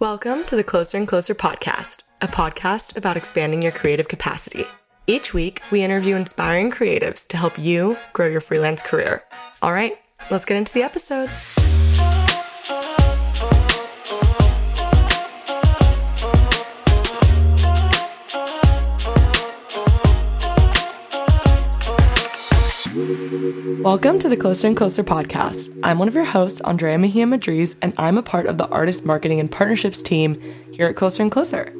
Welcome to the Closer and Closer podcast, a podcast about expanding your creative capacity. Each week, we interview inspiring creatives to help you grow your freelance career. All right, let's get into the episode. Welcome to the Closer and Closer podcast. I'm one of your hosts, Andrea Mejia Madriz, and I'm a part of the artist marketing and partnerships team here at Closer and Closer.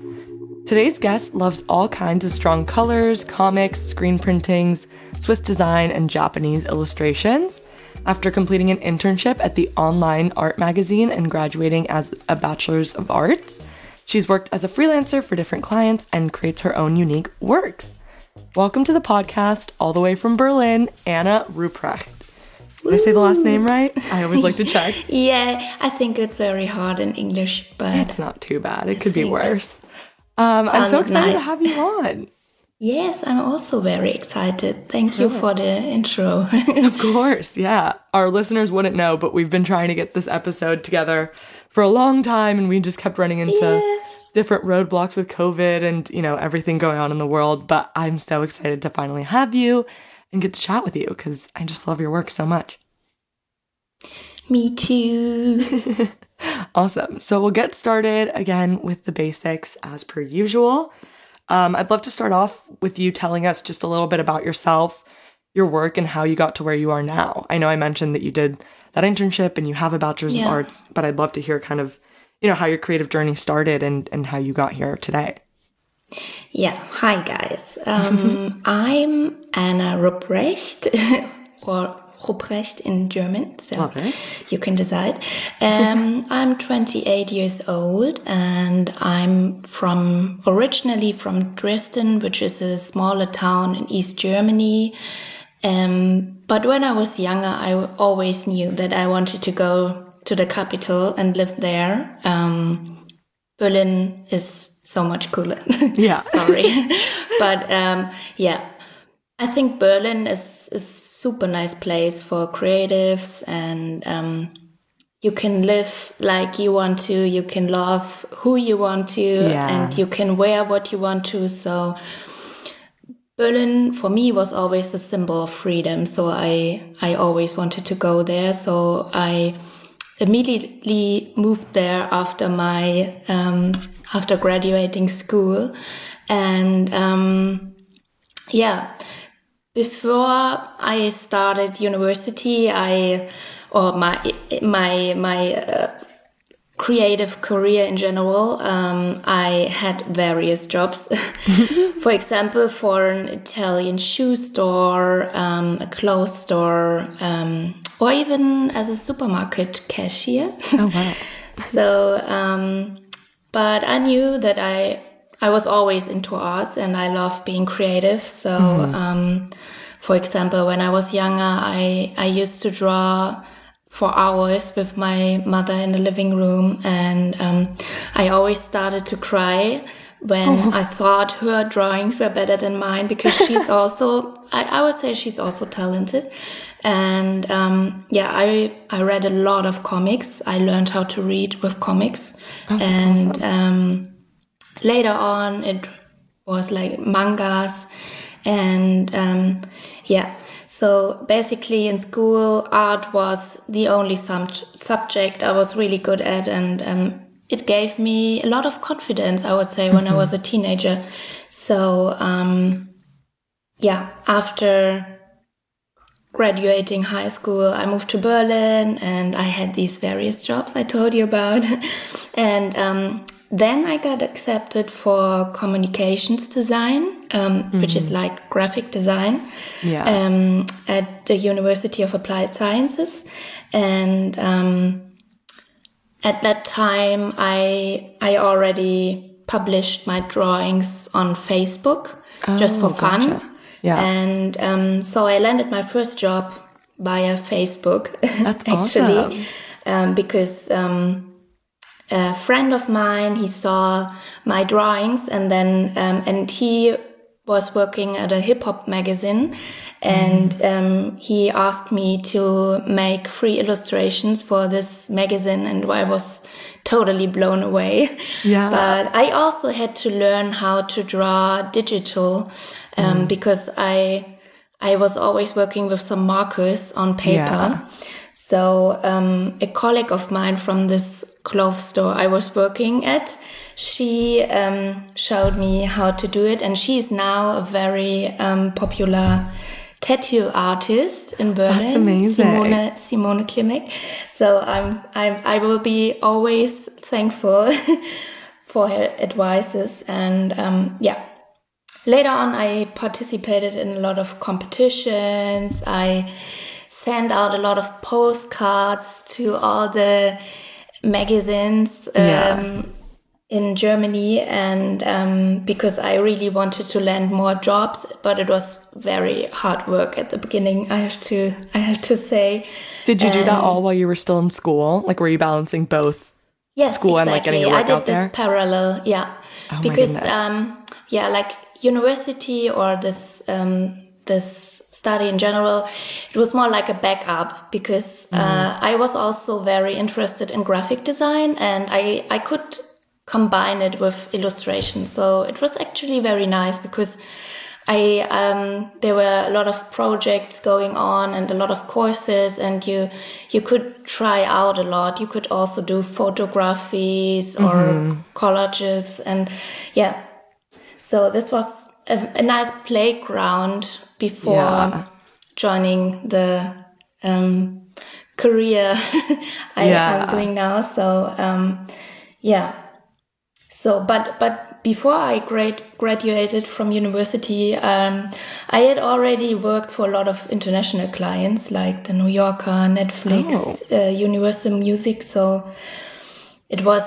Today's guest loves all kinds of strong colors, comics, screen printings, Swiss design, and Japanese illustrations. After completing an internship at the online art magazine and graduating as a bachelor's of arts, she's worked as a freelancer for different clients and creates her own unique works. Welcome to the podcast, all the way from Berlin, Anna Ruprecht. Did I say the last name right? I always like to check. yeah, I think it's very hard in English, but it's not too bad. It could be worse. Um, I'm so excited nice. to have you on. Yes, I'm also very excited. Thank you for the intro. of course, yeah. Our listeners wouldn't know, but we've been trying to get this episode together for a long time and we just kept running into yes different roadblocks with COVID and, you know, everything going on in the world. But I'm so excited to finally have you and get to chat with you because I just love your work so much. Me too. awesome. So we'll get started again with the basics as per usual. Um, I'd love to start off with you telling us just a little bit about yourself, your work, and how you got to where you are now. I know I mentioned that you did that internship and you have a bachelor's yeah. of arts, but I'd love to hear kind of you know, how your creative journey started and, and how you got here today. Yeah. Hi, guys. Um, I'm Anna Ruprecht, or Ruprecht in German. So you can decide. Um, I'm 28 years old and I'm from originally from Dresden, which is a smaller town in East Germany. Um, but when I was younger, I always knew that I wanted to go to the capital and live there. Um, Berlin is so much cooler. Yeah. Sorry. but um, yeah, I think Berlin is a super nice place for creatives and um, you can live like you want to, you can love who you want to, yeah. and you can wear what you want to. So Berlin for me was always a symbol of freedom. So I, I always wanted to go there. So I, immediately moved there after my um, after graduating school, and um, yeah, before I started university, I or my my my uh, creative career in general, um, I had various jobs. for example, for an Italian shoe store, um, a clothes store, um, or even as a supermarket cashier. Oh wow! so, um, but I knew that I I was always into arts and I love being creative. So, mm -hmm. for example, when I was younger, I I used to draw for hours with my mother in the living room, and um, I always started to cry when oh. I thought her drawings were better than mine because she's also, I, I, would say she's also talented. And um, yeah, I I read a lot of comics. I learned how to read with comics, That's and awesome. um, later on it was like mangas, and um, yeah, so basically, in school, art was the only sub- subject I was really good at, and um, it gave me a lot of confidence. I would say when mm-hmm. I was a teenager. So um, yeah, after graduating high school, I moved to Berlin, and I had these various jobs I told you about, and um, then I got accepted for communications design, um, mm-hmm. which is mm-hmm. like graphic design, yeah. um, at the University of Applied Sciences, and um, at that time I I already published my drawings on Facebook oh, just for fun, yeah, and um, so I landed my first job via Facebook. That's actually, awesome. Um, because um, a friend of mine, he saw my drawings and then, um, and he was working at a hip hop magazine and mm. um, he asked me to make free illustrations for this magazine and I was totally blown away. Yeah. But I also had to learn how to draw digital um, because I I was always working with some markers on paper. Yeah. So um, a colleague of mine from this clothes store I was working at, she um, showed me how to do it, and she is now a very um, popular tattoo artist in Berlin. That's amazing. Simone, Simone Klimek. So I'm, I'm I will be always thankful for her advices and um, yeah. Later on, I participated in a lot of competitions. I sent out a lot of postcards to all the magazines um, Yeah. In Germany, and um, because I really wanted to land more jobs, but it was very hard work at the beginning. I have to, I have to say. Did you do that all while you were still in school? Like, were you balancing both? yes, school and, like, getting your I work did out this there? parallel, yeah, Oh because um, yeah, like university or this um, this study in general, it was more like a backup because Mm-hmm. uh, I was also very interested in graphic design and I I could combine it with illustration, so it was actually very nice because. I um, there were a lot of projects going on and a lot of courses, and you you could try out a lot. You could also do photographies or collages, and yeah. So this was a, a nice playground before Yeah. joining the um, career I Yeah. am doing now. So um, yeah. So, but but before I grad- graduated from university, um, I had already worked for a lot of international clients like the New Yorker, Netflix, Oh. uh, Universal Music. So it was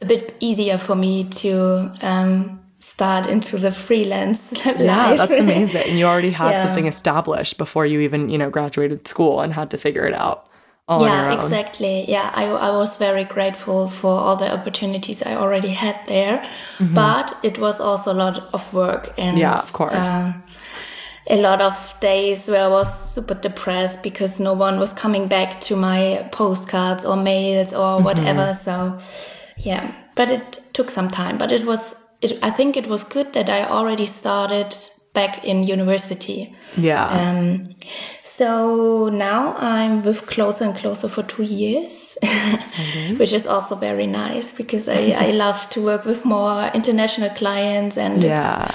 a bit easier for me to um, start into the freelance life. Yeah, that's amazing. And you already had Yeah. something established before you even, you know, graduated school and had to figure it out all on your yeah, exactly. Yeah, I, I was very grateful for all the opportunities I already had there, but it was also a lot of work and. Yeah, of course. um, a lot of days where I was super depressed because no one was coming back to my postcards or mails or Mm-hmm. whatever. So, yeah, but it took some time. But it was, it, I think it was good that I already started back in university. Yeah. Um, so now I'm with Closer and Closer for two years, which is also very nice because I, I love to work with more international clients and yeah.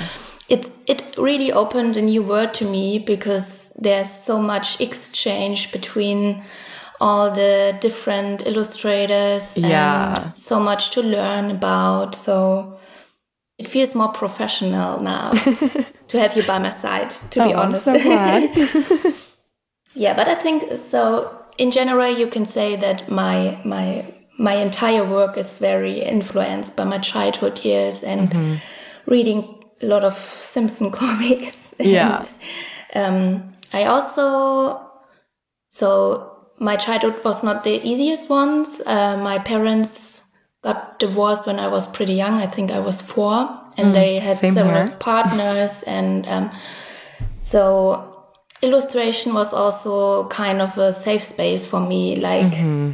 it it really opened a new world to me because there's so much exchange between all the different illustrators Yeah. and so much to learn about so it feels more professional now to have you by my side to be Oh, I'm honest so glad. Yeah but i think so in general you can say that my my my entire work is very influenced by my childhood years and Mm-hmm. reading a lot of simpson comics Yeah. and, um, i also so my childhood was not the easiest ones uh, my parents got divorced when i was pretty young i think i was four and they had Mm, several here. partners and um, so illustration was also kind of a safe space for me, like Mm-hmm.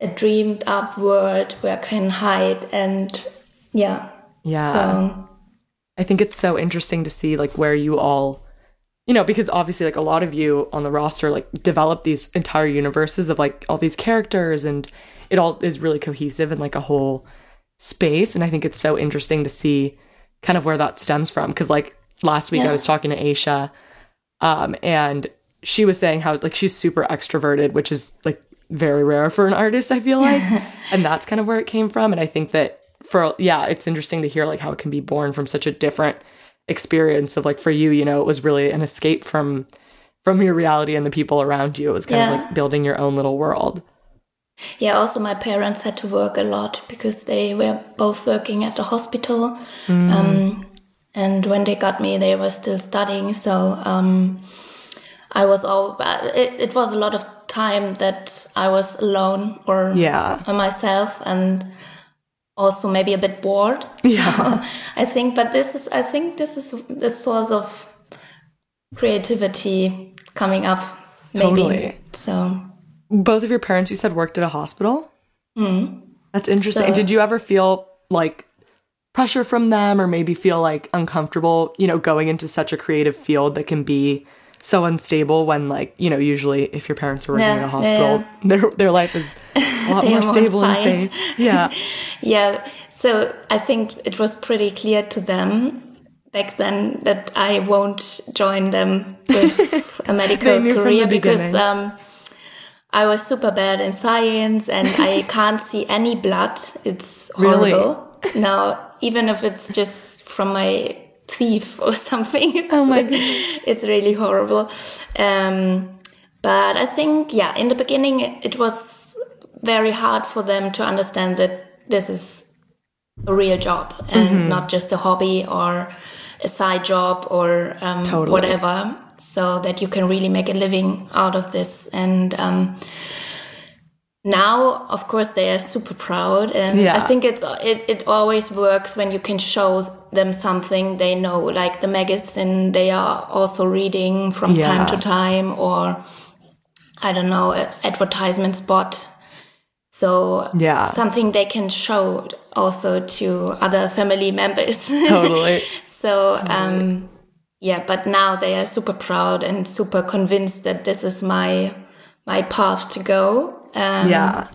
a dreamed up world where I can hide and yeah. Yeah. So I think it's so interesting to see like where you all you know, because obviously like a lot of you on the roster like develop these entire universes of like all these characters and it all is really cohesive and like a whole space and I think it's so interesting to see kind of where that stems from because like last week I was talking to Aisha um and she was saying how like she's super extroverted which is like very rare for an artist I feel like. And that's kind of where it came from. And I think that for yeah it's interesting to hear like how it can be born from such a different experience of like for you you know it was really an escape from from your reality and the people around you. It was kind of like building your own little world. Yeah, also my parents had to work a lot because they were both working at the hospital. Mm. Um, and when they got me, they were still studying. So um, I was all, it, it was a lot of time that I was alone or Yeah. by myself and also maybe a bit bored. Yeah. I think, but this is, I think this is the source of creativity coming up. Maybe. Totally. So, both of your parents you said worked at a hospital Mm. That's interesting. So- Did you ever feel like pressure from them or maybe feel like uncomfortable, you know, going into such a creative field that can be so unstable when like, you know, usually if your parents are working Yeah, in a hospital, yeah. their their life is a lot more stable and safe. Yeah. Yeah, so I think it was pretty clear to them back then that I won't join them with a medical career because um, I was super bad in science and I can't see any blood. It's Really? horrible. now, even if it's just from my thief or something, it's, Oh my goodness. it's really horrible. Um, but I think, yeah, in the beginning, it, it was very hard for them to understand that this is a real job and Mm-hmm. not just a hobby or a side job or um, Totally. whatever. So that you can really make a living out of this. And um, now, of course, they are super proud, and Yeah. I think it's it, it always works when you can show them something they know, like the magazine they are also reading from Yeah. time to time, or I don't know, advertisement spot. So Yeah. something they can show also to other family members. Totally. so um, yeah, but now they are super proud and super convinced that this is my my path to go. Um, Yeah.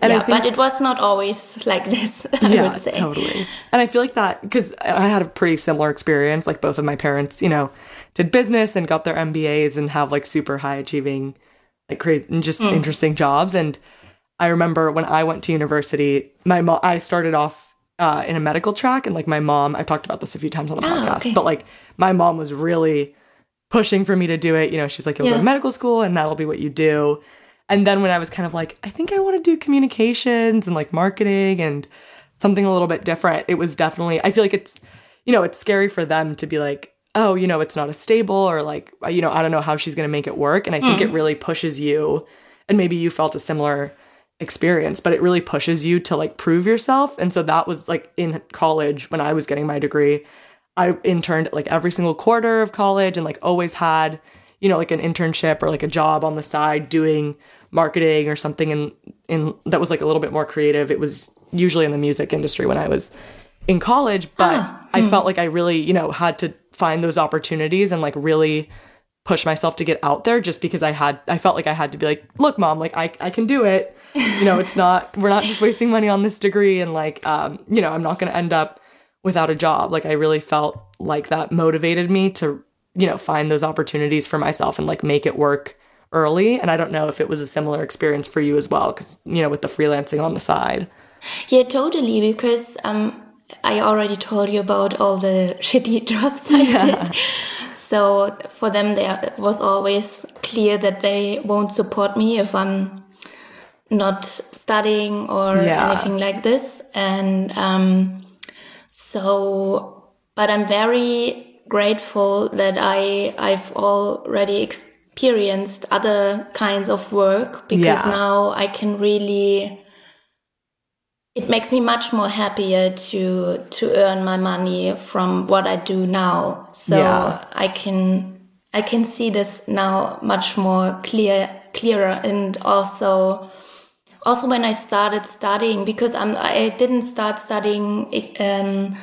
And yeah, think but it was not always like this. I yeah, would say. totally. And I feel like that because I had a pretty similar experience. Like both of my parents, you know, did business and got their MBAs and have like super high achieving, like crazy, and just Hmm. interesting jobs. And I remember when I went to university, my mom, I started off uh, in a medical track, and like my mom, I've talked about this a few times on the Oh, podcast, okay. but like my mom was really pushing for me to do it. You know, she's like, you'll go to medical school and that'll be what you do. And then when I was kind of like, I think I want to do communications and like marketing and something a little bit different, it was definitely, I feel like it's, you know, it's scary for them to be like, oh, you know, it's not a stable or like, uh, you know, I don't know how she's going to make it work. And I think it mm. really pushes you, and maybe you felt a similar experience, but it really pushes you to like prove yourself. And so that was like in college when I was getting my degree, I interned like every single quarter of college and like always had, you know, like an internship or like a job on the side doing marketing or something in in that was like a little bit more creative. It was usually in the music industry when I was in college, but I felt like I really, you know, had to find those opportunities and like really push myself to get out there just because I had I felt like I had to be like, look, mom, like I I can do it. You know, it's not we're not just wasting money on this degree and like um, you know, I'm not gonna end up without a job. Like I really felt like that motivated me to, you know, find those opportunities for myself and like make it work early. And I don't know if it was a similar experience for you as well, because you know, with the freelancing on the side. Yeah, totally. Because um, I already told you about all the shitty jobs I did. So for them, there it was always clear that they won't support me if I'm not studying or Yeah. anything like this. And um, so, but I'm very grateful that I I've already experienced other kinds of work because Yeah. now I can really it makes me much more happier to to earn my money from what I do now. So Yeah. I can I can see this now much more clear clearer and also also when I started studying because I'm I didn't start studying um,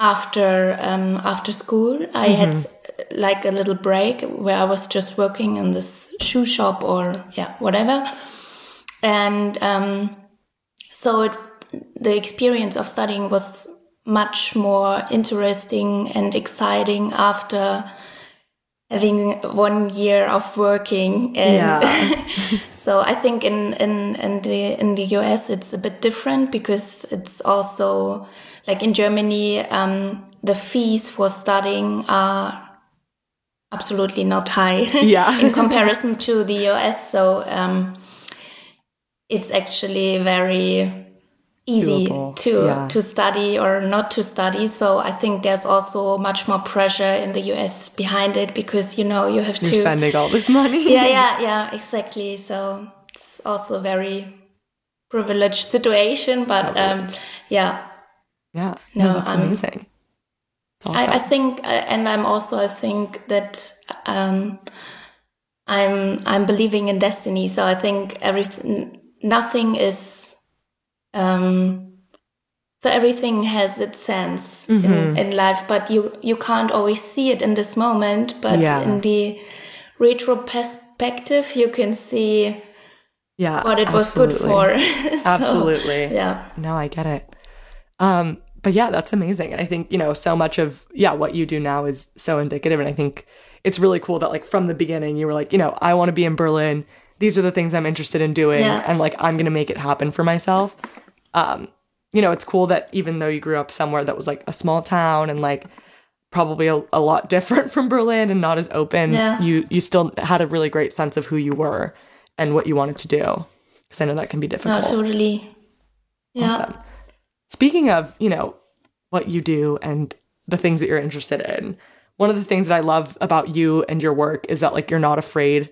after um, after school. I had like a little break where I was just working in this shoe shop or yeah whatever, and um, so it, the experience of studying was much more interesting and exciting after having one year of working and Yeah. so I think in, in, in the in the US it's a bit different because it's also like in Germany um, the fees for studying are absolutely not high Yeah. in comparison to the US so um, it's actually very easy Doable, to yeah. to study or not to study so i think there's also much more pressure in the us behind it because you know you have You're to spending all this money. yeah yeah yeah exactly so it's also a very privileged situation but um yeah Yeah. No, No, that's um, amazing. Awesome. I, I think, uh, and I'm also, I think that um, I'm I'm believing in destiny. So I think everything, nothing is Um, so everything has its sense Mm-hmm. in, in life, but you you can't always see it in this moment. But Yeah. in the retro perspective, you can see Yeah. what it was good for. So, Absolutely. yeah. No, I get it. Um, but yeah, that's amazing. And I think, you know, so much of yeah, what you do now is so indicative. And I think it's really cool that like from the beginning you were like, you know, I want to be in Berlin. These are the things I'm interested in doing Yeah. and like I'm gonna make it happen for myself. Um, you know, it's cool that even though you grew up somewhere that was like a small town and like probably a, a lot different from Berlin and not as open, Yeah. you you still had a really great sense of who you were and what you wanted to do. Because I know that can be No, difficult. totally. Yeah. Awesome. Speaking of, you know, what you do and the things that you're interested in, one of the things that I love about you and your work is that like you're not afraid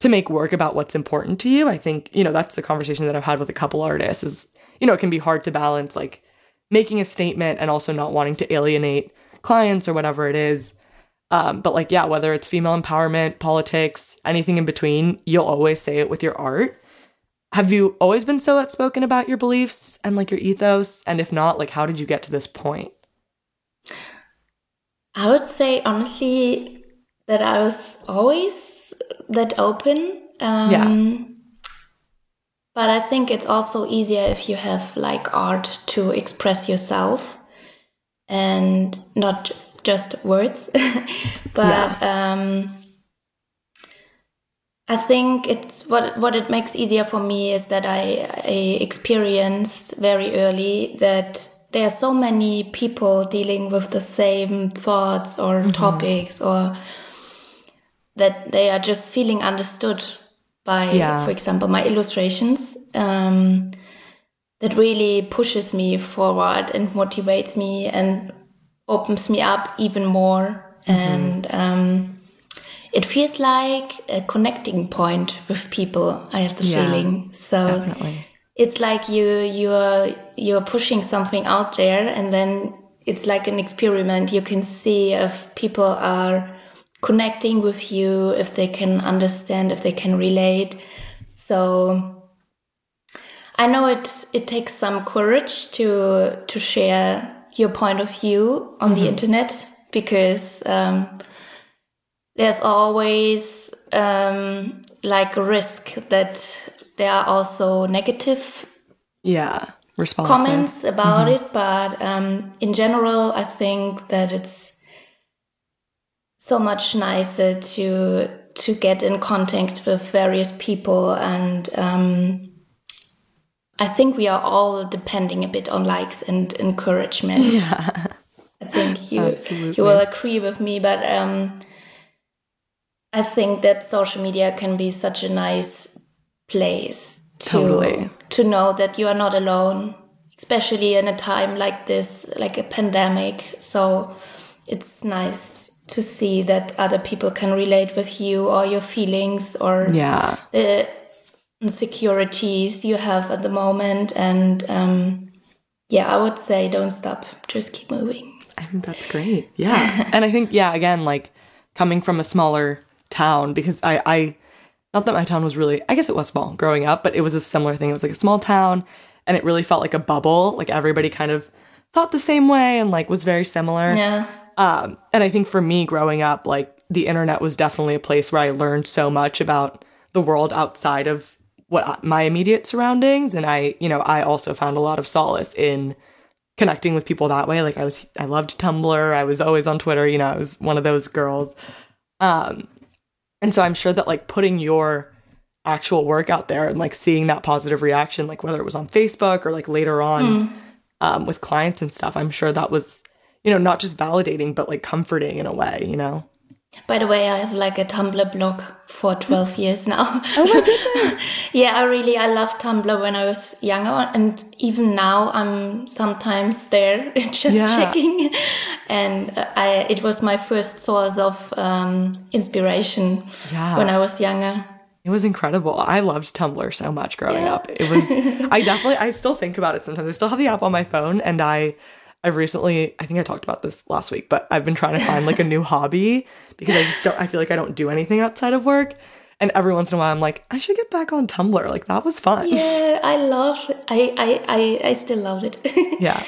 to make work about what's important to you. I think, you know, that's the conversation that I've had with a couple artists is, you know, it can be hard to balance like making a statement and also not wanting to alienate clients or whatever it is. Um, but like, yeah, whether it's female empowerment, politics, anything in between, you'll always say it with your art have you always been so outspoken about your beliefs and like your ethos and if not like how did you get to this point I would say honestly that I was always that open. Um, Yeah. But I think it's also easier if you have like art to express yourself and not just words. but um, I think it's what what it makes easier for me is that I, I experienced very early that there are so many people dealing with the same thoughts or topics or that they are just feeling understood by Yeah. for example my illustrations um, that really pushes me forward and motivates me and opens me up even more. And um, it feels like a connecting point with people i have the Yeah, feeling. So definitely. it's like you you're you're pushing something out there and then it's like an experiment. You can see if people are connecting with you if they can understand if they can relate. So i know it it takes some courage to to share your point of view on the internet because um, there's always um, like a risk that there are also negative yeah responses comments about it, but um, in general, I think that it's so much nicer to to get in contact with various people, and um, I think we are all depending a bit on likes and encouragement. yeah I think you Absolutely. you will agree with me, but um, I think that social media can be such a nice place to Totally. to know that you are not alone, especially in a time like this, like a pandemic. So it's nice to see that other people can relate with you or your feelings or yeah the insecurities you have at the moment. And um, yeah, I would say don't stop, just keep moving. I think that's great. Yeah. and I think, yeah, again, like coming from a smaller town, because I, I, not that my town was really, I guess it was small growing up, but it was a similar thing. It was like a small town and it really felt like a bubble. Like everybody kind of thought the same way and like was very similar. Yeah. Um, and I think for me growing up, like the internet was definitely a place where I learned so much about the world outside of what my immediate surroundings. And I, you know, I also found a lot of solace in connecting with people that way. Like I was, I loved Tumblr. I was always on Twitter. You know, I was one of those girls. Um, and so I'm sure that like putting your actual work out there and like seeing that positive reaction, like whether it was on Facebook or like later on um, with clients and stuff, I'm sure that was, you know, not just validating, but like comforting in a way, you know? By the way, I have like a Tumblr blog for 12 years now. Oh my goodness. yeah, I really, I loved Tumblr when I was younger. And even now I'm sometimes there just Yeah. checking. And I, it was my first source of um, inspiration Yeah. when I was younger. It was incredible. I loved Tumblr so much growing Yeah. up. It was I definitely I still think about it sometimes. I still have the app on my phone and I I've recently I think I talked about this last week, but I've been trying to find like a new hobby because I just don't I feel like I don't do anything outside of work. And every once in a while, I'm like, I should get back on Tumblr. Like that was fun. Yeah, I love. I I I, I still love it. yeah.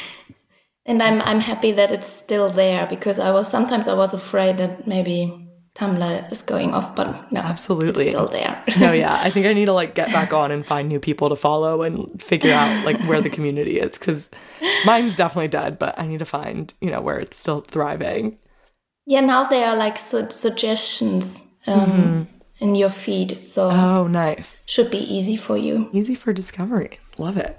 And I'm I'm happy that it's still there because I was sometimes I was afraid that maybe Tumblr is going off, but no, absolutely still there. no, yeah, I think I need to like get back on and find new people to follow and figure out like where the community is because mine's definitely dead, but I need to find you know where it's still thriving. Yeah, now there are like su- suggestions um, mm-hmm. in your feed, so oh, nice, should be easy for you. Easy for discovery. Love it.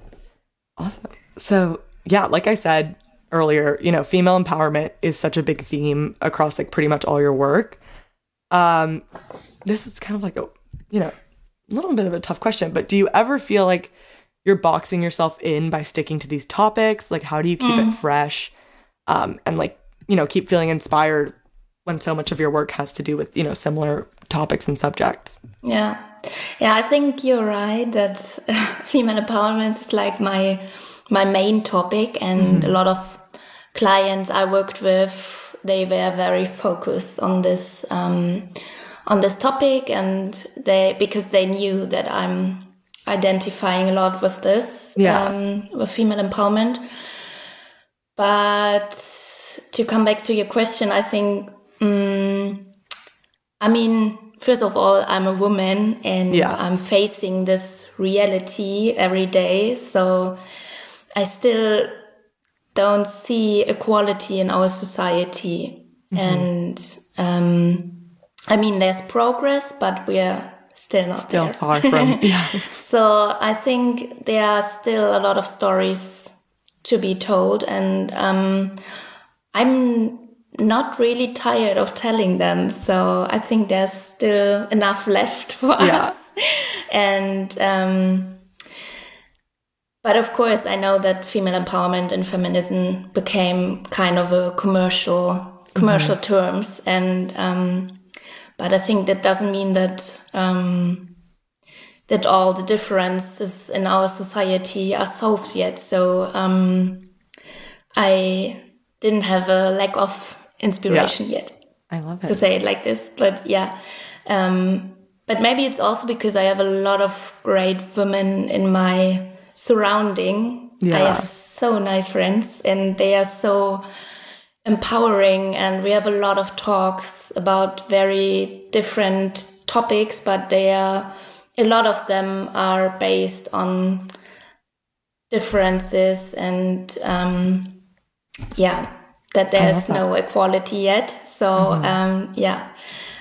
Awesome. So yeah, like I said earlier, you know, female empowerment is such a big theme across like pretty much all your work. Um, this is kind of like a, you know, a little bit of a tough question, but do you ever feel like you're boxing yourself in by sticking to these topics? Like, how do you keep mm. it fresh? Um, and like, you know, keep feeling inspired when so much of your work has to do with, you know, similar topics and subjects? Yeah. Yeah, I think you're right that female empowerment is like my my main topic and mm-hmm. a lot of clients I worked with they were very focused on this um, on this topic, and they because they knew that I'm identifying a lot with this, yeah. um, with female empowerment. But to come back to your question, I think, um, I mean, first of all, I'm a woman and yeah. I'm facing this reality every day. So I still don't see equality in our society. Mm-hmm. And um, I mean, there's progress, but we are still not still there. far from. Yeah. so I think there are still a lot of stories to be told, and um, I'm not really tired of telling them. So I think there's still enough left for yeah. us. And um, but of course, I know that female empowerment and feminism became kind of a commercial commercial mm-hmm. terms, and um, but I think that doesn't mean that um, that all the differences in our society are solved yet. So um, I didn't have a lack of inspiration yeah. yet. I love it to say it like this, but yeah. Um, but maybe it's also because I have a lot of great women in my surrounding. Yeah. I have so nice friends and they are so empowering and we have a lot of talks about very different topics, but they are a lot of them are based on differences and um, yeah, that there's that. no equality yet. So mm-hmm. um, yeah,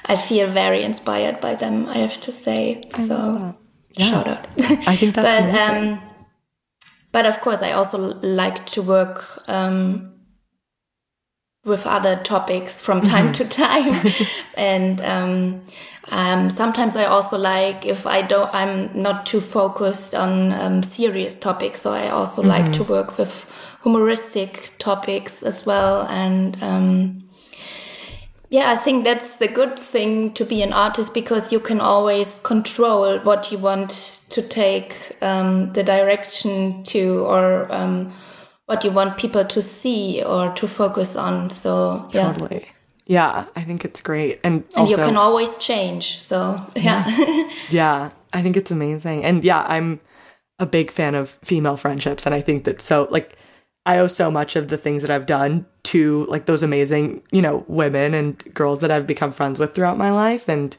I feel very inspired by them. I have to say. I so yeah. shout out. I think that's but, amazing. Um, but of course, I also like to work um, with other topics from time mm-hmm. to time, and um, um, sometimes I also like if I don't, I'm not too focused on um, serious topics, so I also mm-hmm. like to work with humoristic topics as well, and um, yeah, I think that's the good thing to be an artist because you can always control what you want to take um, the direction to or um, what you want people to see or to focus on. So yeah. Totally. Yeah, I think it's great. And, and also, you can always change. So yeah. Yeah. yeah, I think it's amazing. And yeah, I'm a big fan of female friendships. And I think that so, like, I owe so much of the things that I've done to like those amazing, you know, women and girls that I've become friends with throughout my life. And,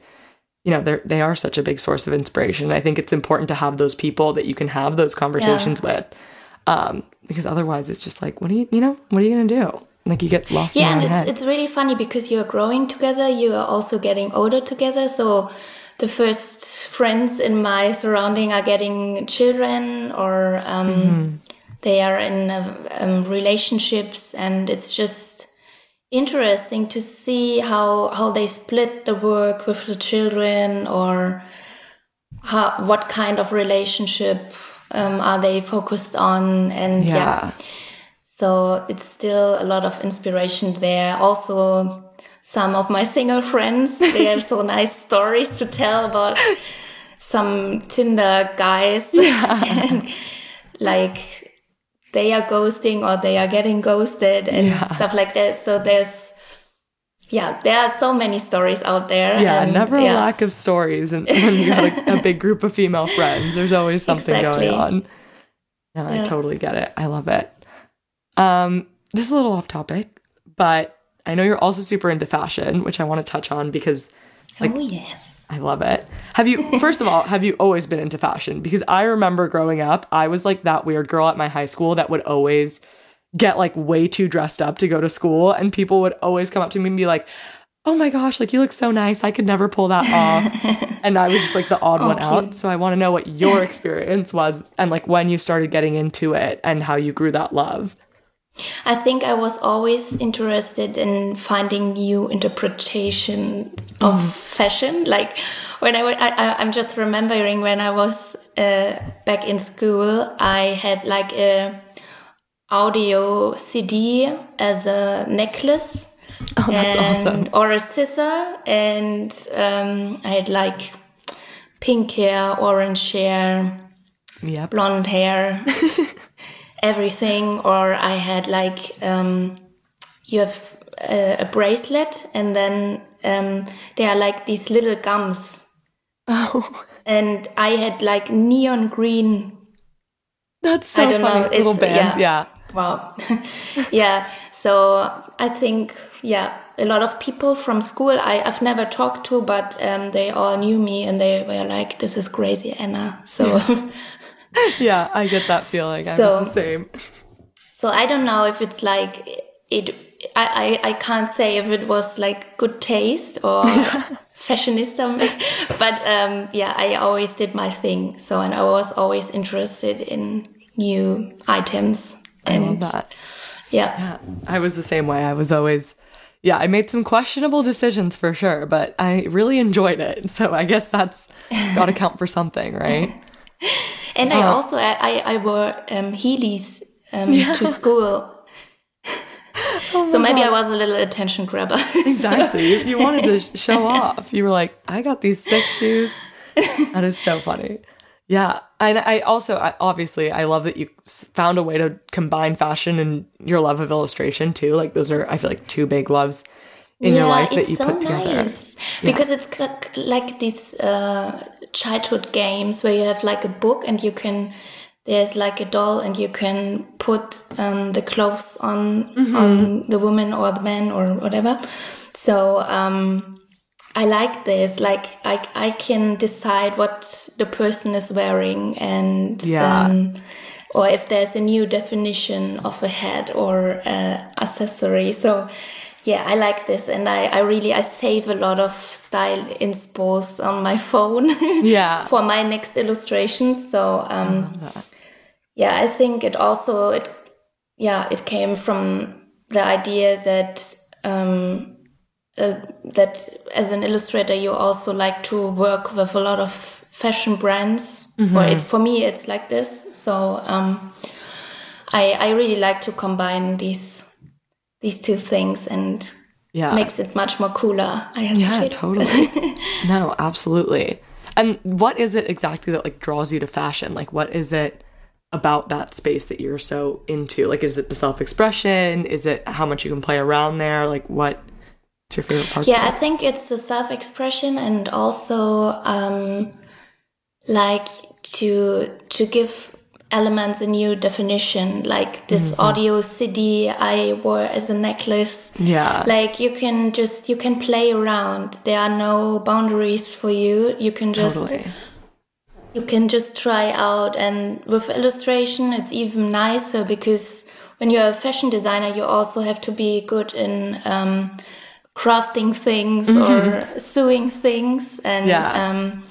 you know, they're, they are such a big source of inspiration. I think it's important to have those people that you can have those conversations yeah. with. Um, because otherwise it's just like, what do you, you know, what are you going to do? Like you get lost yeah, in your and it's, it's really funny because you're growing together. You are also getting older together. So the first friends in my surrounding are getting children or, um, mm-hmm they are in uh, um, relationships and it's just interesting to see how how they split the work with the children or how what kind of relationship um, are they focused on and yeah. yeah so it's still a lot of inspiration there also some of my single friends they have so nice stories to tell about some tinder guys yeah. and like they are ghosting or they are getting ghosted and yeah. stuff like that. So there's yeah, there are so many stories out there. Yeah, and, never yeah. a lack of stories. And when you got a, a big group of female friends, there's always something Exactly. going on. No, I totally get it. I love it. Um, this is a little off topic, but I know you're also super into fashion, which I want to touch on because like- oh yes. I love it. Have you, first of all, have you always been into fashion? Because I remember growing up, I was like that weird girl at my high school that would always get like way too dressed up to go to school. And people would always come up to me and be like, oh my gosh, like you look so nice. I could never pull that off. and I was just like the odd Oh, one out. So I want to know what your experience was and like when you started getting into it and how you grew that love. I think I was always interested in finding new interpretation of fashion. Like when I, I, I'm just remembering when I was uh, back in school, I had like a audio CD as a necklace. Oh, that's and- awesome. Or a scissor, and um, I had like pink hair, orange hair, Yep. blonde hair, everything. Or I had like um, you have a, a bracelet, and then um, there are like these little gums, Oh, and I had like neon green. that's so I don't funny. know, Little bands. yeah. Yeah. Wow, yeah. So I think yeah, a lot of people from school I, I've never talked to, but um, they all knew me, and they were like, "This is crazy, Anna." So. Yeah. I get that feeling. I So- was the same. So I don't know if it's like it. I, I, I can't say if it was like good taste or fashionista, but um, yeah, I always did my thing. So and I was always interested in new items. I love And that. yeah, Yeah, I was the same way. I was always, yeah, I made some questionable decisions for sure, but I really enjoyed it. So I guess that's got to count for something, right? and I also I, I, wore um, Heelys um, to school. so maybe I was a little attention grabber. Exactly. You, you wanted to show off. You were like, I got these sick shoes. That is so funny. Yeah. And I also, I, obviously, I love that you found a way to combine fashion and your love of illustration too. Like, those are, I feel like, two big loves in your life that you so put together. Nice. Because it's like these uh, childhood games where you have like a book and you can there's like a doll and you can put um, the clothes on Mm-hmm. on the woman or the man or whatever. So um, I like this. Like I I can decide what the person is wearing and Yeah. um, or if there's a new definition of a head or uh, accessory. So yeah, I like this, and I, I really I save a lot of style inspos on my phone. Yeah. for my next illustrations. So um, yeah, I think it also it yeah it came from the idea that um, uh, that as an illustrator you also like to work with a lot of fashion brands. Or it for me it's like this. So um, I I really like to combine these these two things and Yeah. makes it much more cooler. I have Yeah, to totally. no, absolutely. And what is it exactly that like draws you to fashion? Like what is it about that space that you're so into? Like is it the self-expression? Is it how much you can play around there? Like what what's your favorite part? Yeah, I think it's the self expression and also um, like to to give elements a new definition. Like this Mm-hmm. audio CD I wore as a necklace. Yeah. Like you can just you can play around. There are no boundaries for you. You can just totally. you can just try out and with illustration it's even nicer because when you're a fashion designer you also have to be good in um, crafting things or sewing things and Yeah. um,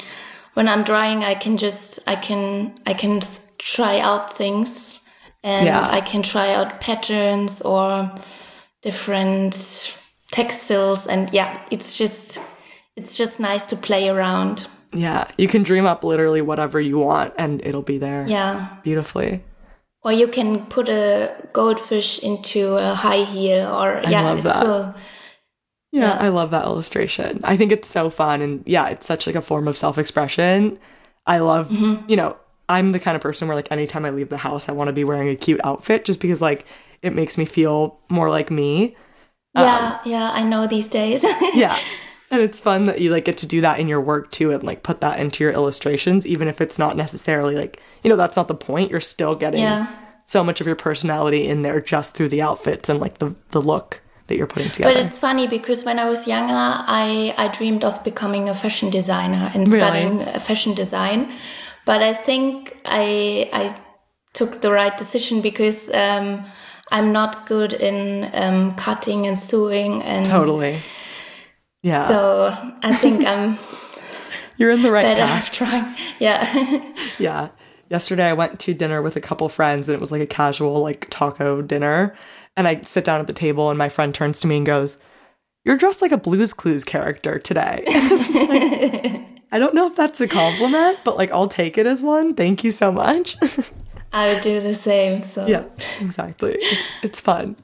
when i'm drawing i can just i can i can try out things and Yeah. i can try out patterns or different textiles and yeah it's just it's just nice to play around Yeah. You can dream up literally whatever you want and it'll be there yeah beautifully. Or you can put a goldfish into a high heel, or yeah, love that. so- Yeah, Yeah. I love that illustration. I think it's so fun and yeah, it's such like a form of self-expression. I love, Mm-hmm. you know, I'm the kind of person where like anytime I leave the house, I want to be wearing a cute outfit just because like it makes me feel more like me. Yeah, um, yeah, I know these days. yeah. And it's fun that you like get to do that in your work too and like put that into your illustrations, even if it's not necessarily like, you know, that's not the point. You're still getting yeah. so much of your personality in there just through the outfits and like the, the look that you're putting together. But it's funny because when I was younger, I, I dreamed of becoming a fashion designer and really? studying fashion design. But I think I, I took the right decision because um, I'm not good in um, cutting and sewing and totally. Yeah. So I think I'm. You're in the right path. Trying. Yeah. yeah. Yesterday I went to dinner with a couple friends and it was like a casual like taco dinner. And I sit down at the table and my friend turns to me and goes, You're dressed like a Blues Clues character today. I don't know if that's a compliment, but like I'll take it as one. Thank you so much. I would do the same. So yeah, exactly. It's it's fun.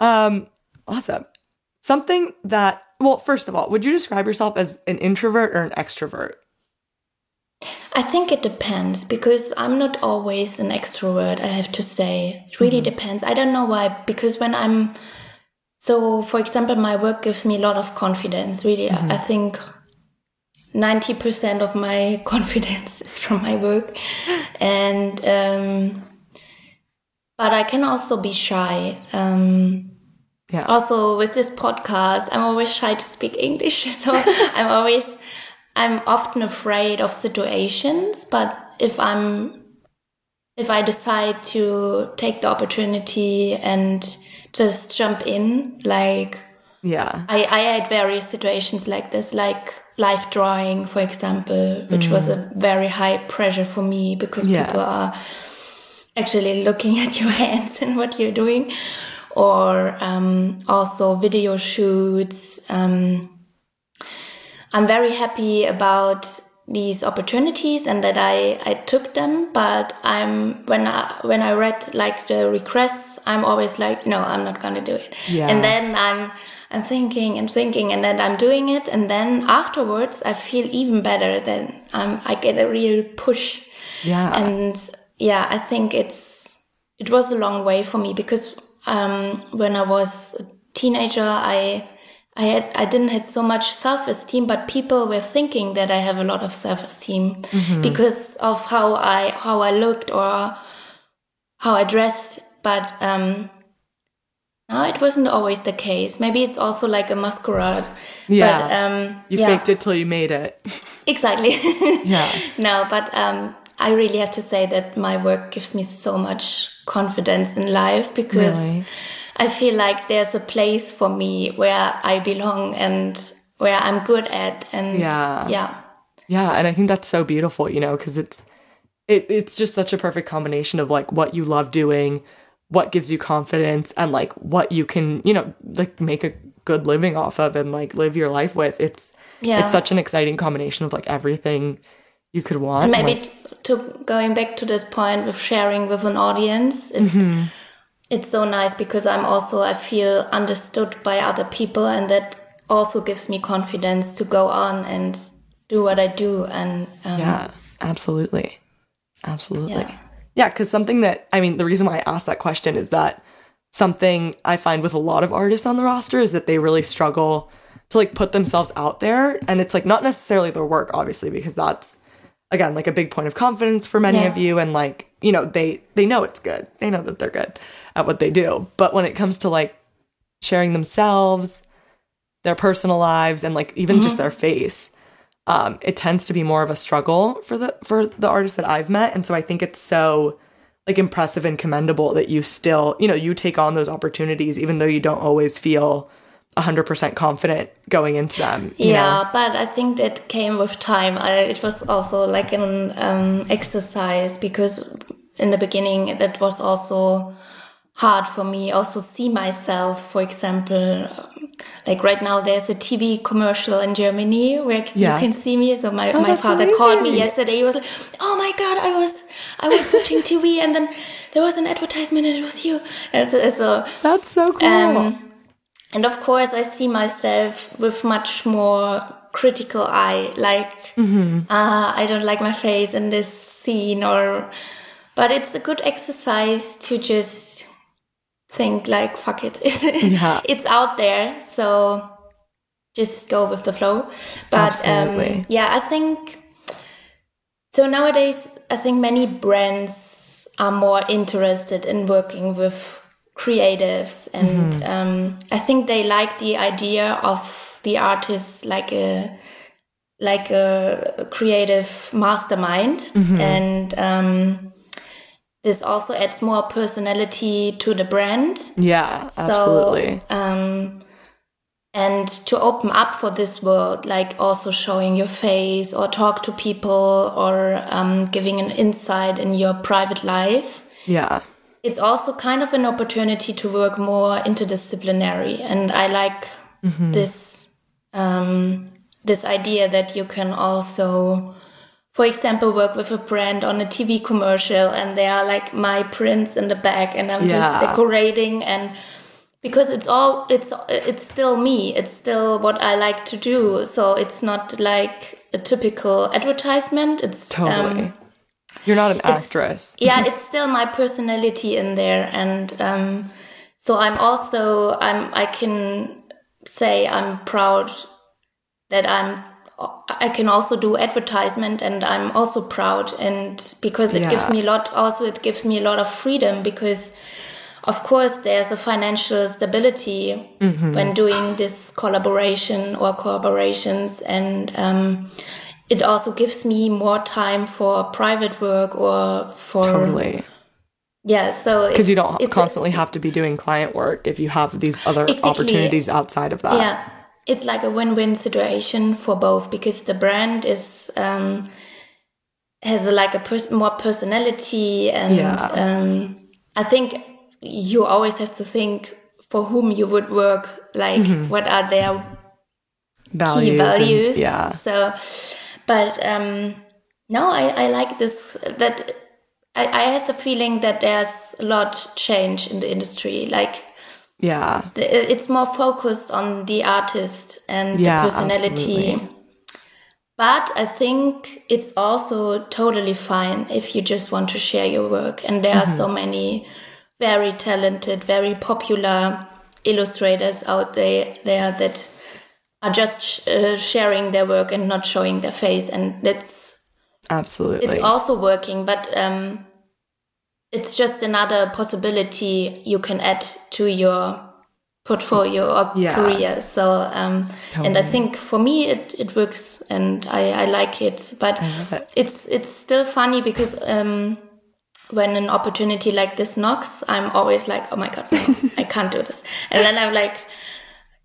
Um, awesome. Something that well, first of all, would you describe yourself as an introvert or an extrovert? I think it depends because I'm not always an extrovert, I have to say. It really mm-hmm. depends. I don't know why, because when I'm so, for example, my work gives me a lot of confidence, really. Mm-hmm. I think 90% of my confidence is from my work. And, um, but I can also be shy. Um, yeah. Also, with this podcast, I'm always shy to speak English. So I'm always, I'm often afraid of situations. But if I'm, if I decide to take the opportunity and just jump in, like, yeah, I, I had various situations like this, like life drawing, for example, which mm. was a very high pressure for me because yeah. people are actually looking at your hands and what you're doing, or um, also video shoots. Um, I'm very happy about these opportunities and that I, I took them, but I'm when I when I read like the requests, I'm always like, no, I'm not gonna do it. Yeah. And then I'm I'm thinking and thinking, and then I'm doing it, and then afterwards I feel even better. Then um, I get a real push. Yeah. And yeah, I think it's it was a long way for me because um, when I was a teenager, I I had I didn't have so much self esteem, but people were thinking that I have a lot of self esteem mm-hmm. because of how I how I looked or how I dressed. But um, no, it wasn't always the case. Maybe it's also like a masquerade. Yeah. But, um, you yeah. faked it till you made it. exactly. yeah. No, but um, I really have to say that my work gives me so much confidence in life because really? I feel like there's a place for me where I belong and where I'm good at. And yeah. Yeah. Yeah. And I think that's so beautiful, you know, because it's, it, it's just such a perfect combination of like what you love doing what gives you confidence and like what you can, you know, like make a good living off of and like live your life with. It's yeah. it's such an exciting combination of like everything you could want. And maybe like, to going back to this point of sharing with an audience, it, mm-hmm. it's so nice because I'm also I feel understood by other people and that also gives me confidence to go on and do what I do and um, yeah, absolutely, absolutely. Yeah. Yeah, because something that, I mean, the reason why I asked that question is that something I find with a lot of artists on the roster is that they really struggle to like put themselves out there. And it's like not necessarily their work, obviously, because that's, again, like a big point of confidence for many yeah. of you. And like, you know, they, they know it's good. They know that they're good at what they do. But when it comes to like sharing themselves, their personal lives, and like even mm-hmm. just their face, um, it tends to be more of a struggle for the for the artists that I've met, and so I think it's so like impressive and commendable that you still you know you take on those opportunities even though you don't always feel 100% confident going into them yeah know? but i think that came with time I, it was also like an um, exercise because in the beginning that was also hard for me also see myself for example like right now there's a tv commercial in germany where yeah. you can see me so my, oh, my father amazing. called me yesterday he was like oh my god i was i was watching tv and then there was an advertisement and it was you and so, so that's so cool um, and of course i see myself with much more critical eye like mm-hmm. uh, i don't like my face in this scene or but it's a good exercise to just think like fuck it. Yeah. it's out there so just go with the flow. But Absolutely. um yeah i think so nowadays i think many brands are more interested in working with creatives and um i think they like the idea of the artist like a like a creative mastermind. And um this also adds more personality to the brand Yeah, absolutely. so, um, and to open up for this world, like also showing your face or talk to people or um, giving an insight in your private life. yeah. It's also kind of an opportunity to work more interdisciplinary, and I like this um, this idea that you can also, for example, work with a brand on a TV commercial, and they are like my prints in the back, and I'm Yeah. just decorating and because it's all it's it's still me it's still what i like to do so it's not like a typical advertisement it's Totally. um, You're not an actress. yeah it's still my personality in there and um so i'm also i'm i can say i'm proud that i'm i can also do advertisement and i'm also proud and because it gives me a lot also it gives me a lot of freedom because of course there's a financial stability when doing this collaboration or collaborations and um, it also gives me more time for private work or for Totally. yeah so Because you don't constantly have to be doing client work if you have these other Exactly. opportunities outside of that. yeah it's like a win-win situation for both because the brand is um has a, like a pers- more personality and Yeah. um i think you always have to think for whom you would work like what are their Values. key and- values yeah. so but um no i i like this that I, I have the feeling that there's a lot change in the industry like Yeah. it's more focused on the artist and Yeah, the personality. absolutely. But I think it's also totally fine if you just want to share your work. And there Mm-hmm. are so many very talented, very popular illustrators out there, there that are just sh- uh, sharing their work and not showing their face. And that's Absolutely. it's also working, but um, it's just another possibility you can add to your portfolio or Yeah. career. So, um, and I think for me it, it works and I, I like it. But it. it's it's still funny because um, when an opportunity like this knocks, I'm always like, oh my god, no, I can't do this, and then I'm like.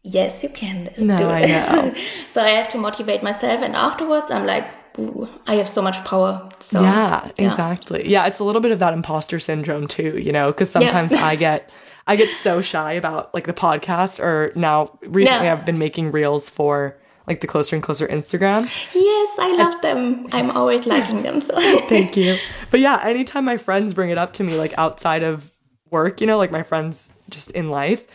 Yes, you can No, do I it. know. so I have to motivate myself, and afterwards, I'm like, Ooh, I have so much power. So yeah, exactly. Yeah, it's a little bit of that imposter syndrome too, you know, because sometimes I get I get so shy about like the podcast or now recently Yeah. I've been making reels for like the closer and closer Instagram. Yes, I love them. I'm always liking them. So Thank you. But yeah, anytime my friends bring it up to me like outside of work, you know, like my friends just in life,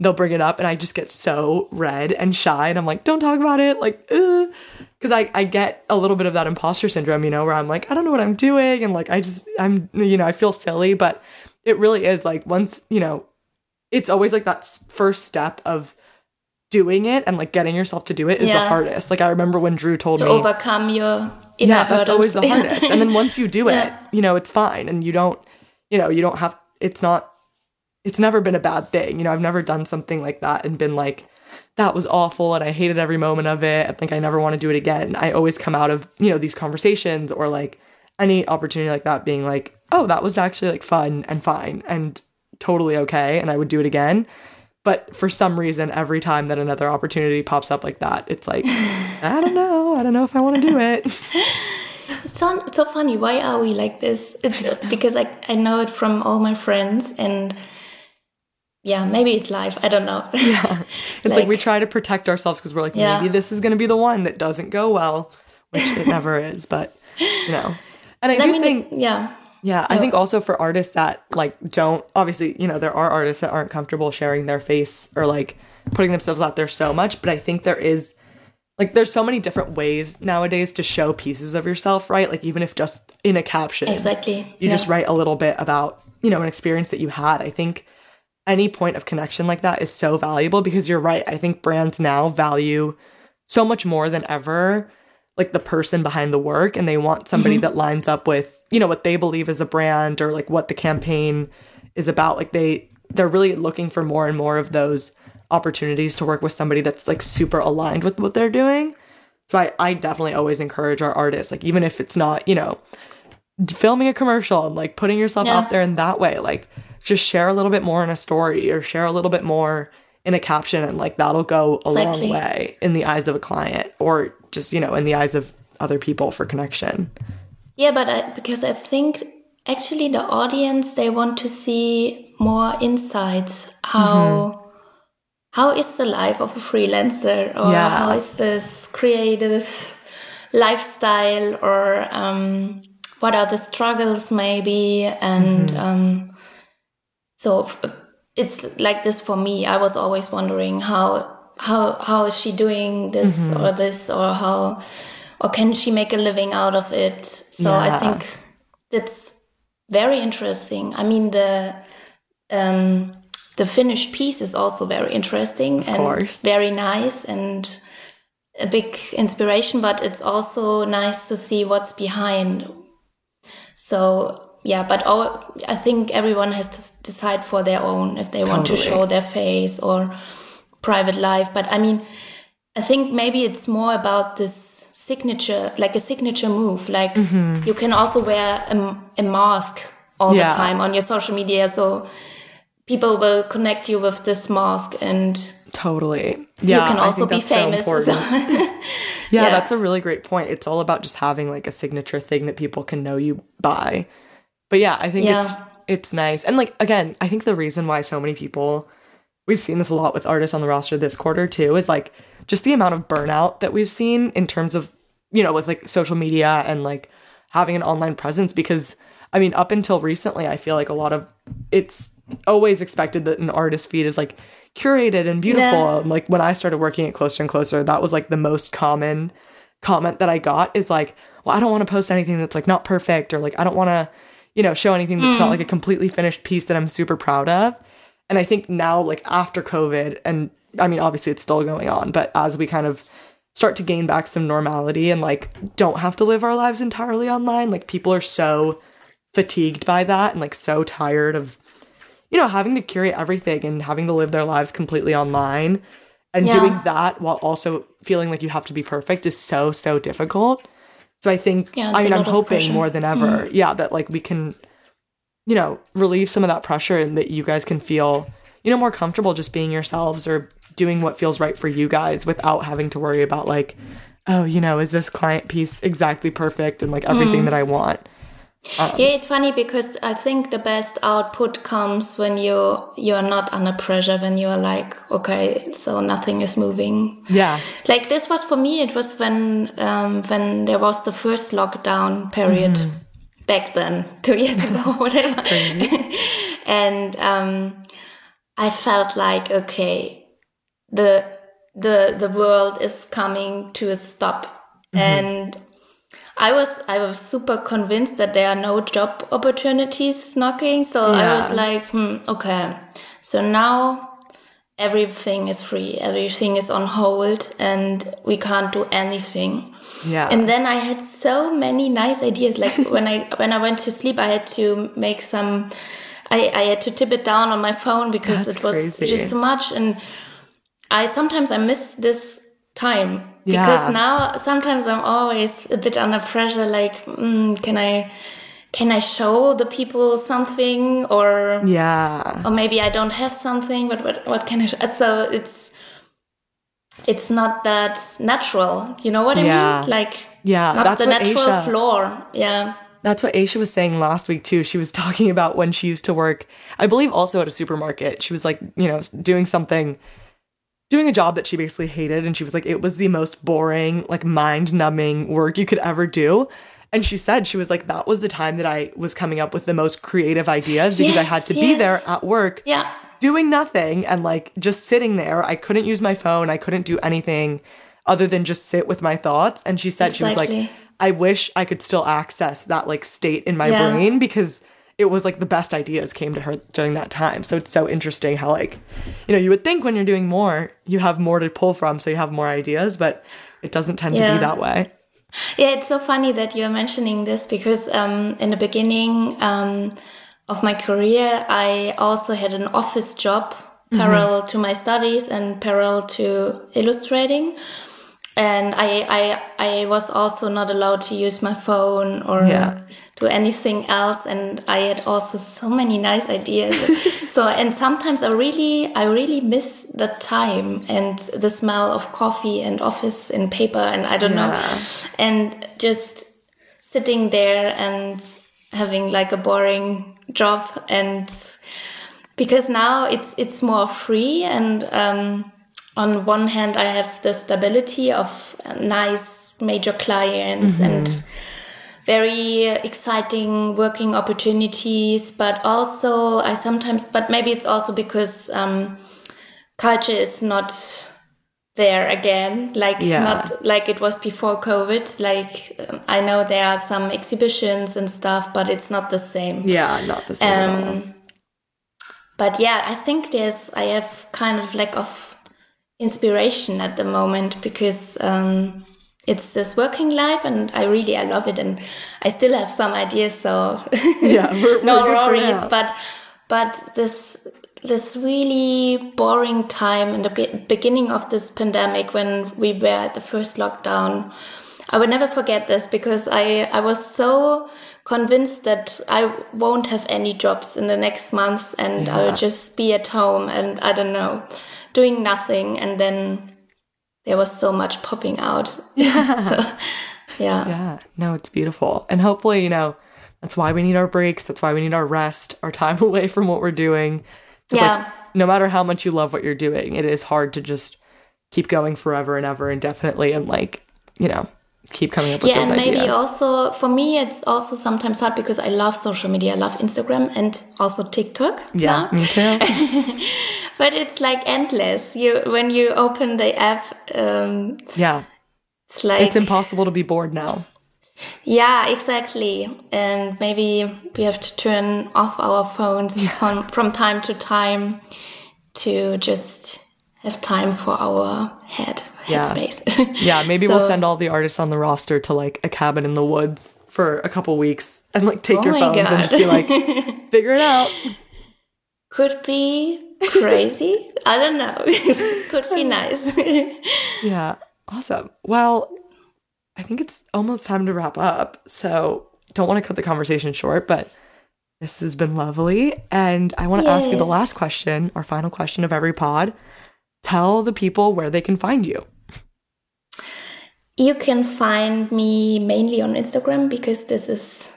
they'll bring it up and I just get so red and shy and I'm like, don't talk about it. Like, because I, I get a little bit of that imposter syndrome, you know, where I'm like, I don't know what I'm doing. And like, I just, I'm, you know, I feel silly, but it really is like once, you know, it's always like that first step of doing it and like getting yourself to do it is the hardest. Like I remember when Drew told to me overcome your inner yeah that's always the hardest and then once you do it Yeah. you know it's fine and you don't you know you don't have it's not it's never been a bad thing you know i've never done something like that and been like that was awful and i hated every moment of it. I think i never want to do it again. I always come out of you know these conversations or like any opportunity like that being like oh that was actually like fun and fine and totally okay and i would do it again. But for some reason every time that another opportunity pops up like that it's like i don't know. I don't know if i want to do it. It's so, it's so funny. Why are we like this? It's because like I know it from all my friends and yeah, maybe it's life. I don't know. Yeah. It's like, we try to protect ourselves because we're like, Yeah. maybe this is going to be the one that doesn't go well, which it never is. But, you know. And I do mean, think, yeah, yeah, I think also for artists that like don't, obviously, you know, there are artists that aren't comfortable sharing their face or like putting themselves out there so much. But I think there is, like, there's so many different ways nowadays to show pieces of yourself, right? Like, even if just in a caption exactly. you yeah. just write a little bit about you know an experience that you had i think any point of connection like that is so valuable because you're right. I think brands now value so much more than ever like the person behind the work and they want somebody mm-hmm. that lines up with, you know, what they believe is a brand or like what the campaign is about. Like they they're really looking for more and more of those opportunities to work with somebody that's like super aligned with what they're doing. So I, I definitely always encourage our artists, like even if it's not, you know, filming a commercial and like putting yourself yeah. out there in that way, like just share a little bit more in a story or share a little bit more in a caption and like that'll go a exactly. long way in the eyes of a client or just, you know, in the eyes of other people for connection. Yeah, but I, because I think actually the audience they want to see more insights how mm-hmm. how is the life of a freelancer or yeah. how is this creative lifestyle or um, what are the struggles maybe and mm-hmm. um, so it's like this for me i was always wondering how how how is she doing this mm-hmm. or this or how or can she make a living out of it so yeah. i think that's very interesting i mean the um the finished piece is also very interesting of and course. very nice and a big inspiration but it's also nice to see what's behind so yeah, but all, I think everyone has to decide for their own if they totally. want to show their face or private life. But I mean, I think maybe it's more about this signature, like a signature move. Like mm-hmm. you can also wear a, a mask all yeah. the time on your social media, so people will connect you with this mask and totally yeah you can also be famous so yeah, yeah, that's a really great point it's all about just having like a signature thing that people can know you by but yeah, I think yeah. it's it's nice. And like again, I think the reason why so many people we've seen this a lot with artists on the roster this quarter too is like just the amount of burnout that we've seen in terms of you know with like social media and like having an online presence because I mean up until recently I feel like a lot of it's always expected that an artist feed is like curated and beautiful. Yeah. like when I started working at Closer and Closer, that was like the most common comment that I got is like, well, I don't want to post anything that's like not perfect or like I don't want to you know, show anything that's mm. not like a completely finished piece that I'm super proud of. And I think now, like after COVID, and I mean, obviously it's still going on, but as we kind of start to gain back some normality and like don't have to live our lives entirely online, like people are so fatigued by that and like so tired of, you know, having to curate everything and having to live their lives completely online. And yeah. doing that while also feeling like you have to be perfect is so, so difficult. So I think, yeah, I mean, I'm hoping more than ever, mm yeah, that like we can, you know, relieve some of that pressure and that you guys can feel, you know, more comfortable just being yourselves or doing what feels right for you guys without having to worry about like, oh, you know, is this client piece exactly perfect and like everything mm. that I want? Um, yeah, it's funny because I think the best output comes when you you are not under pressure. When you are like, okay, so nothing is moving. Yeah. Like this was for me. It was when um, when there was the first lockdown period mm-hmm. back then, two years ago, whatever. and um, I felt like, okay, the the the world is coming to a stop, mm-hmm. and I was I was super convinced that there are no job opportunities knocking. So yeah. I was like, hmm, okay. So now everything is free, everything is on hold, and we can't do anything. Yeah. And then I had so many nice ideas. Like when I when I went to sleep, I had to make some. I, I had to tip it down on my phone because That's it was crazy. just too much, and I sometimes I miss this time yeah. because now sometimes I'm always a bit under pressure. Like, mm, can I? Can I show the people something, or yeah, or maybe I don't have something, but what what can I? Show? So it's it's not that natural. You know what I yeah. mean? Like yeah, not that's the what natural Aisha, floor. Yeah. That's what Aisha was saying last week too. She was talking about when she used to work, I believe also at a supermarket. She was like, you know, doing something doing a job that she basically hated and she was like it was the most boring like mind numbing work you could ever do and she said she was like that was the time that i was coming up with the most creative ideas because yes, i had to yes. be there at work yeah doing nothing and like just sitting there i couldn't use my phone i couldn't do anything other than just sit with my thoughts and she said exactly. she was like i wish i could still access that like state in my yeah. brain because it was like the best ideas came to her during that time. So it's so interesting how like, you know, you would think when you're doing more, you have more to pull from, so you have more ideas, but it doesn't tend yeah. to be that way. Yeah, it's so funny that you're mentioning this because um, in the beginning um, of my career, I also had an office job mm-hmm. parallel mm-hmm. to my studies and parallel to illustrating and I, I I was also not allowed to use my phone or yeah. Do anything else and I had also so many nice ideas so and sometimes I really I really miss the time and the smell of coffee and office and paper and I don't yeah. know and just sitting there and having like a boring job and because now it's it's more free and um on one hand, I have the stability of nice major clients mm-hmm. and very exciting working opportunities, but also I sometimes, but maybe it's also because um, culture is not there again, like yeah. not like it was before COVID. Like um, I know there are some exhibitions and stuff, but it's not the same. Yeah, not the same. Um, but yeah, I think there's I have kind of lack of inspiration at the moment because um, it's this working life and I really I love it and I still have some ideas so yeah we're, no we're worries but but this this really boring time in the beginning of this pandemic when we were at the first lockdown I will never forget this because I I was so convinced that I won't have any jobs in the next months and yeah. I will just be at home and I don't know doing nothing and then there was so much popping out. Yeah. So, yeah. Yeah. No it's beautiful. And hopefully you know that's why we need our breaks. That's why we need our rest our time away from what we're doing. Yeah like, no matter how much you love what you're doing it is hard to just keep going forever and ever indefinitely and like you know keep coming up with yeah, those and maybe also for me it's also sometimes hard because I love social media. I love Instagram and also TikTok. Yeah, now. me too. but it's like endless. You when you open the app, um, yeah, it's like it's impossible to be bored now. Yeah, exactly. And maybe we have to turn off our phones yeah. from from time to time to just have time for our head yeah. headspace. yeah, maybe so, we'll send all the artists on the roster to like a cabin in the woods for a couple weeks and like take oh your phones God. and just be like, figure it out. Could be crazy. I don't know. Could be nice. yeah, awesome. Well, I think it's almost time to wrap up. So don't want to cut the conversation short, but this has been lovely. And I want to yes. ask you the last question, our final question of every pod tell the people where they can find you. You can find me mainly on Instagram because this is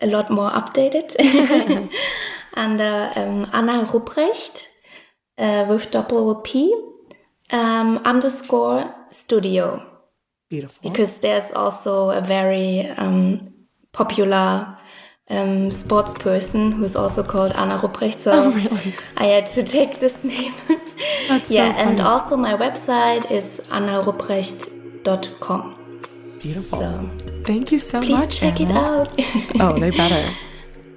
a lot more updated. Under um, Anna Rupprecht uh, with double P um, underscore studio. Beautiful. Because there's also a very um, popular um, sports person who's also called Anna Rupprecht. So oh, really? I had to take this name. That's yeah, so and also my website is annarupprecht.com. Beautiful. So, Thank you so please much. Check Anna. it out. oh, they better.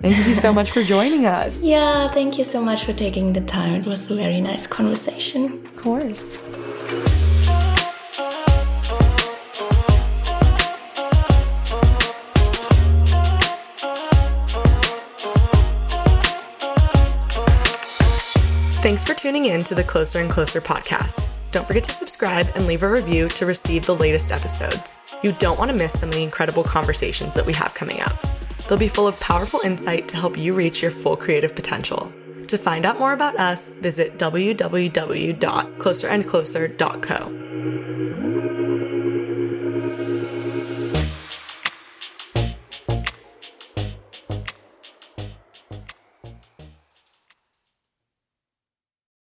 Thank you so much for joining us. Yeah, thank you so much for taking the time. It was a very nice conversation. Of course. Thanks for tuning in to the Closer and Closer podcast. Don't forget to subscribe and leave a review to receive the latest episodes. You don't want to miss some of the incredible conversations that we have coming up. They'll be full of powerful insight to help you reach your full creative potential. To find out more about us, visit www.closerandcloser.co.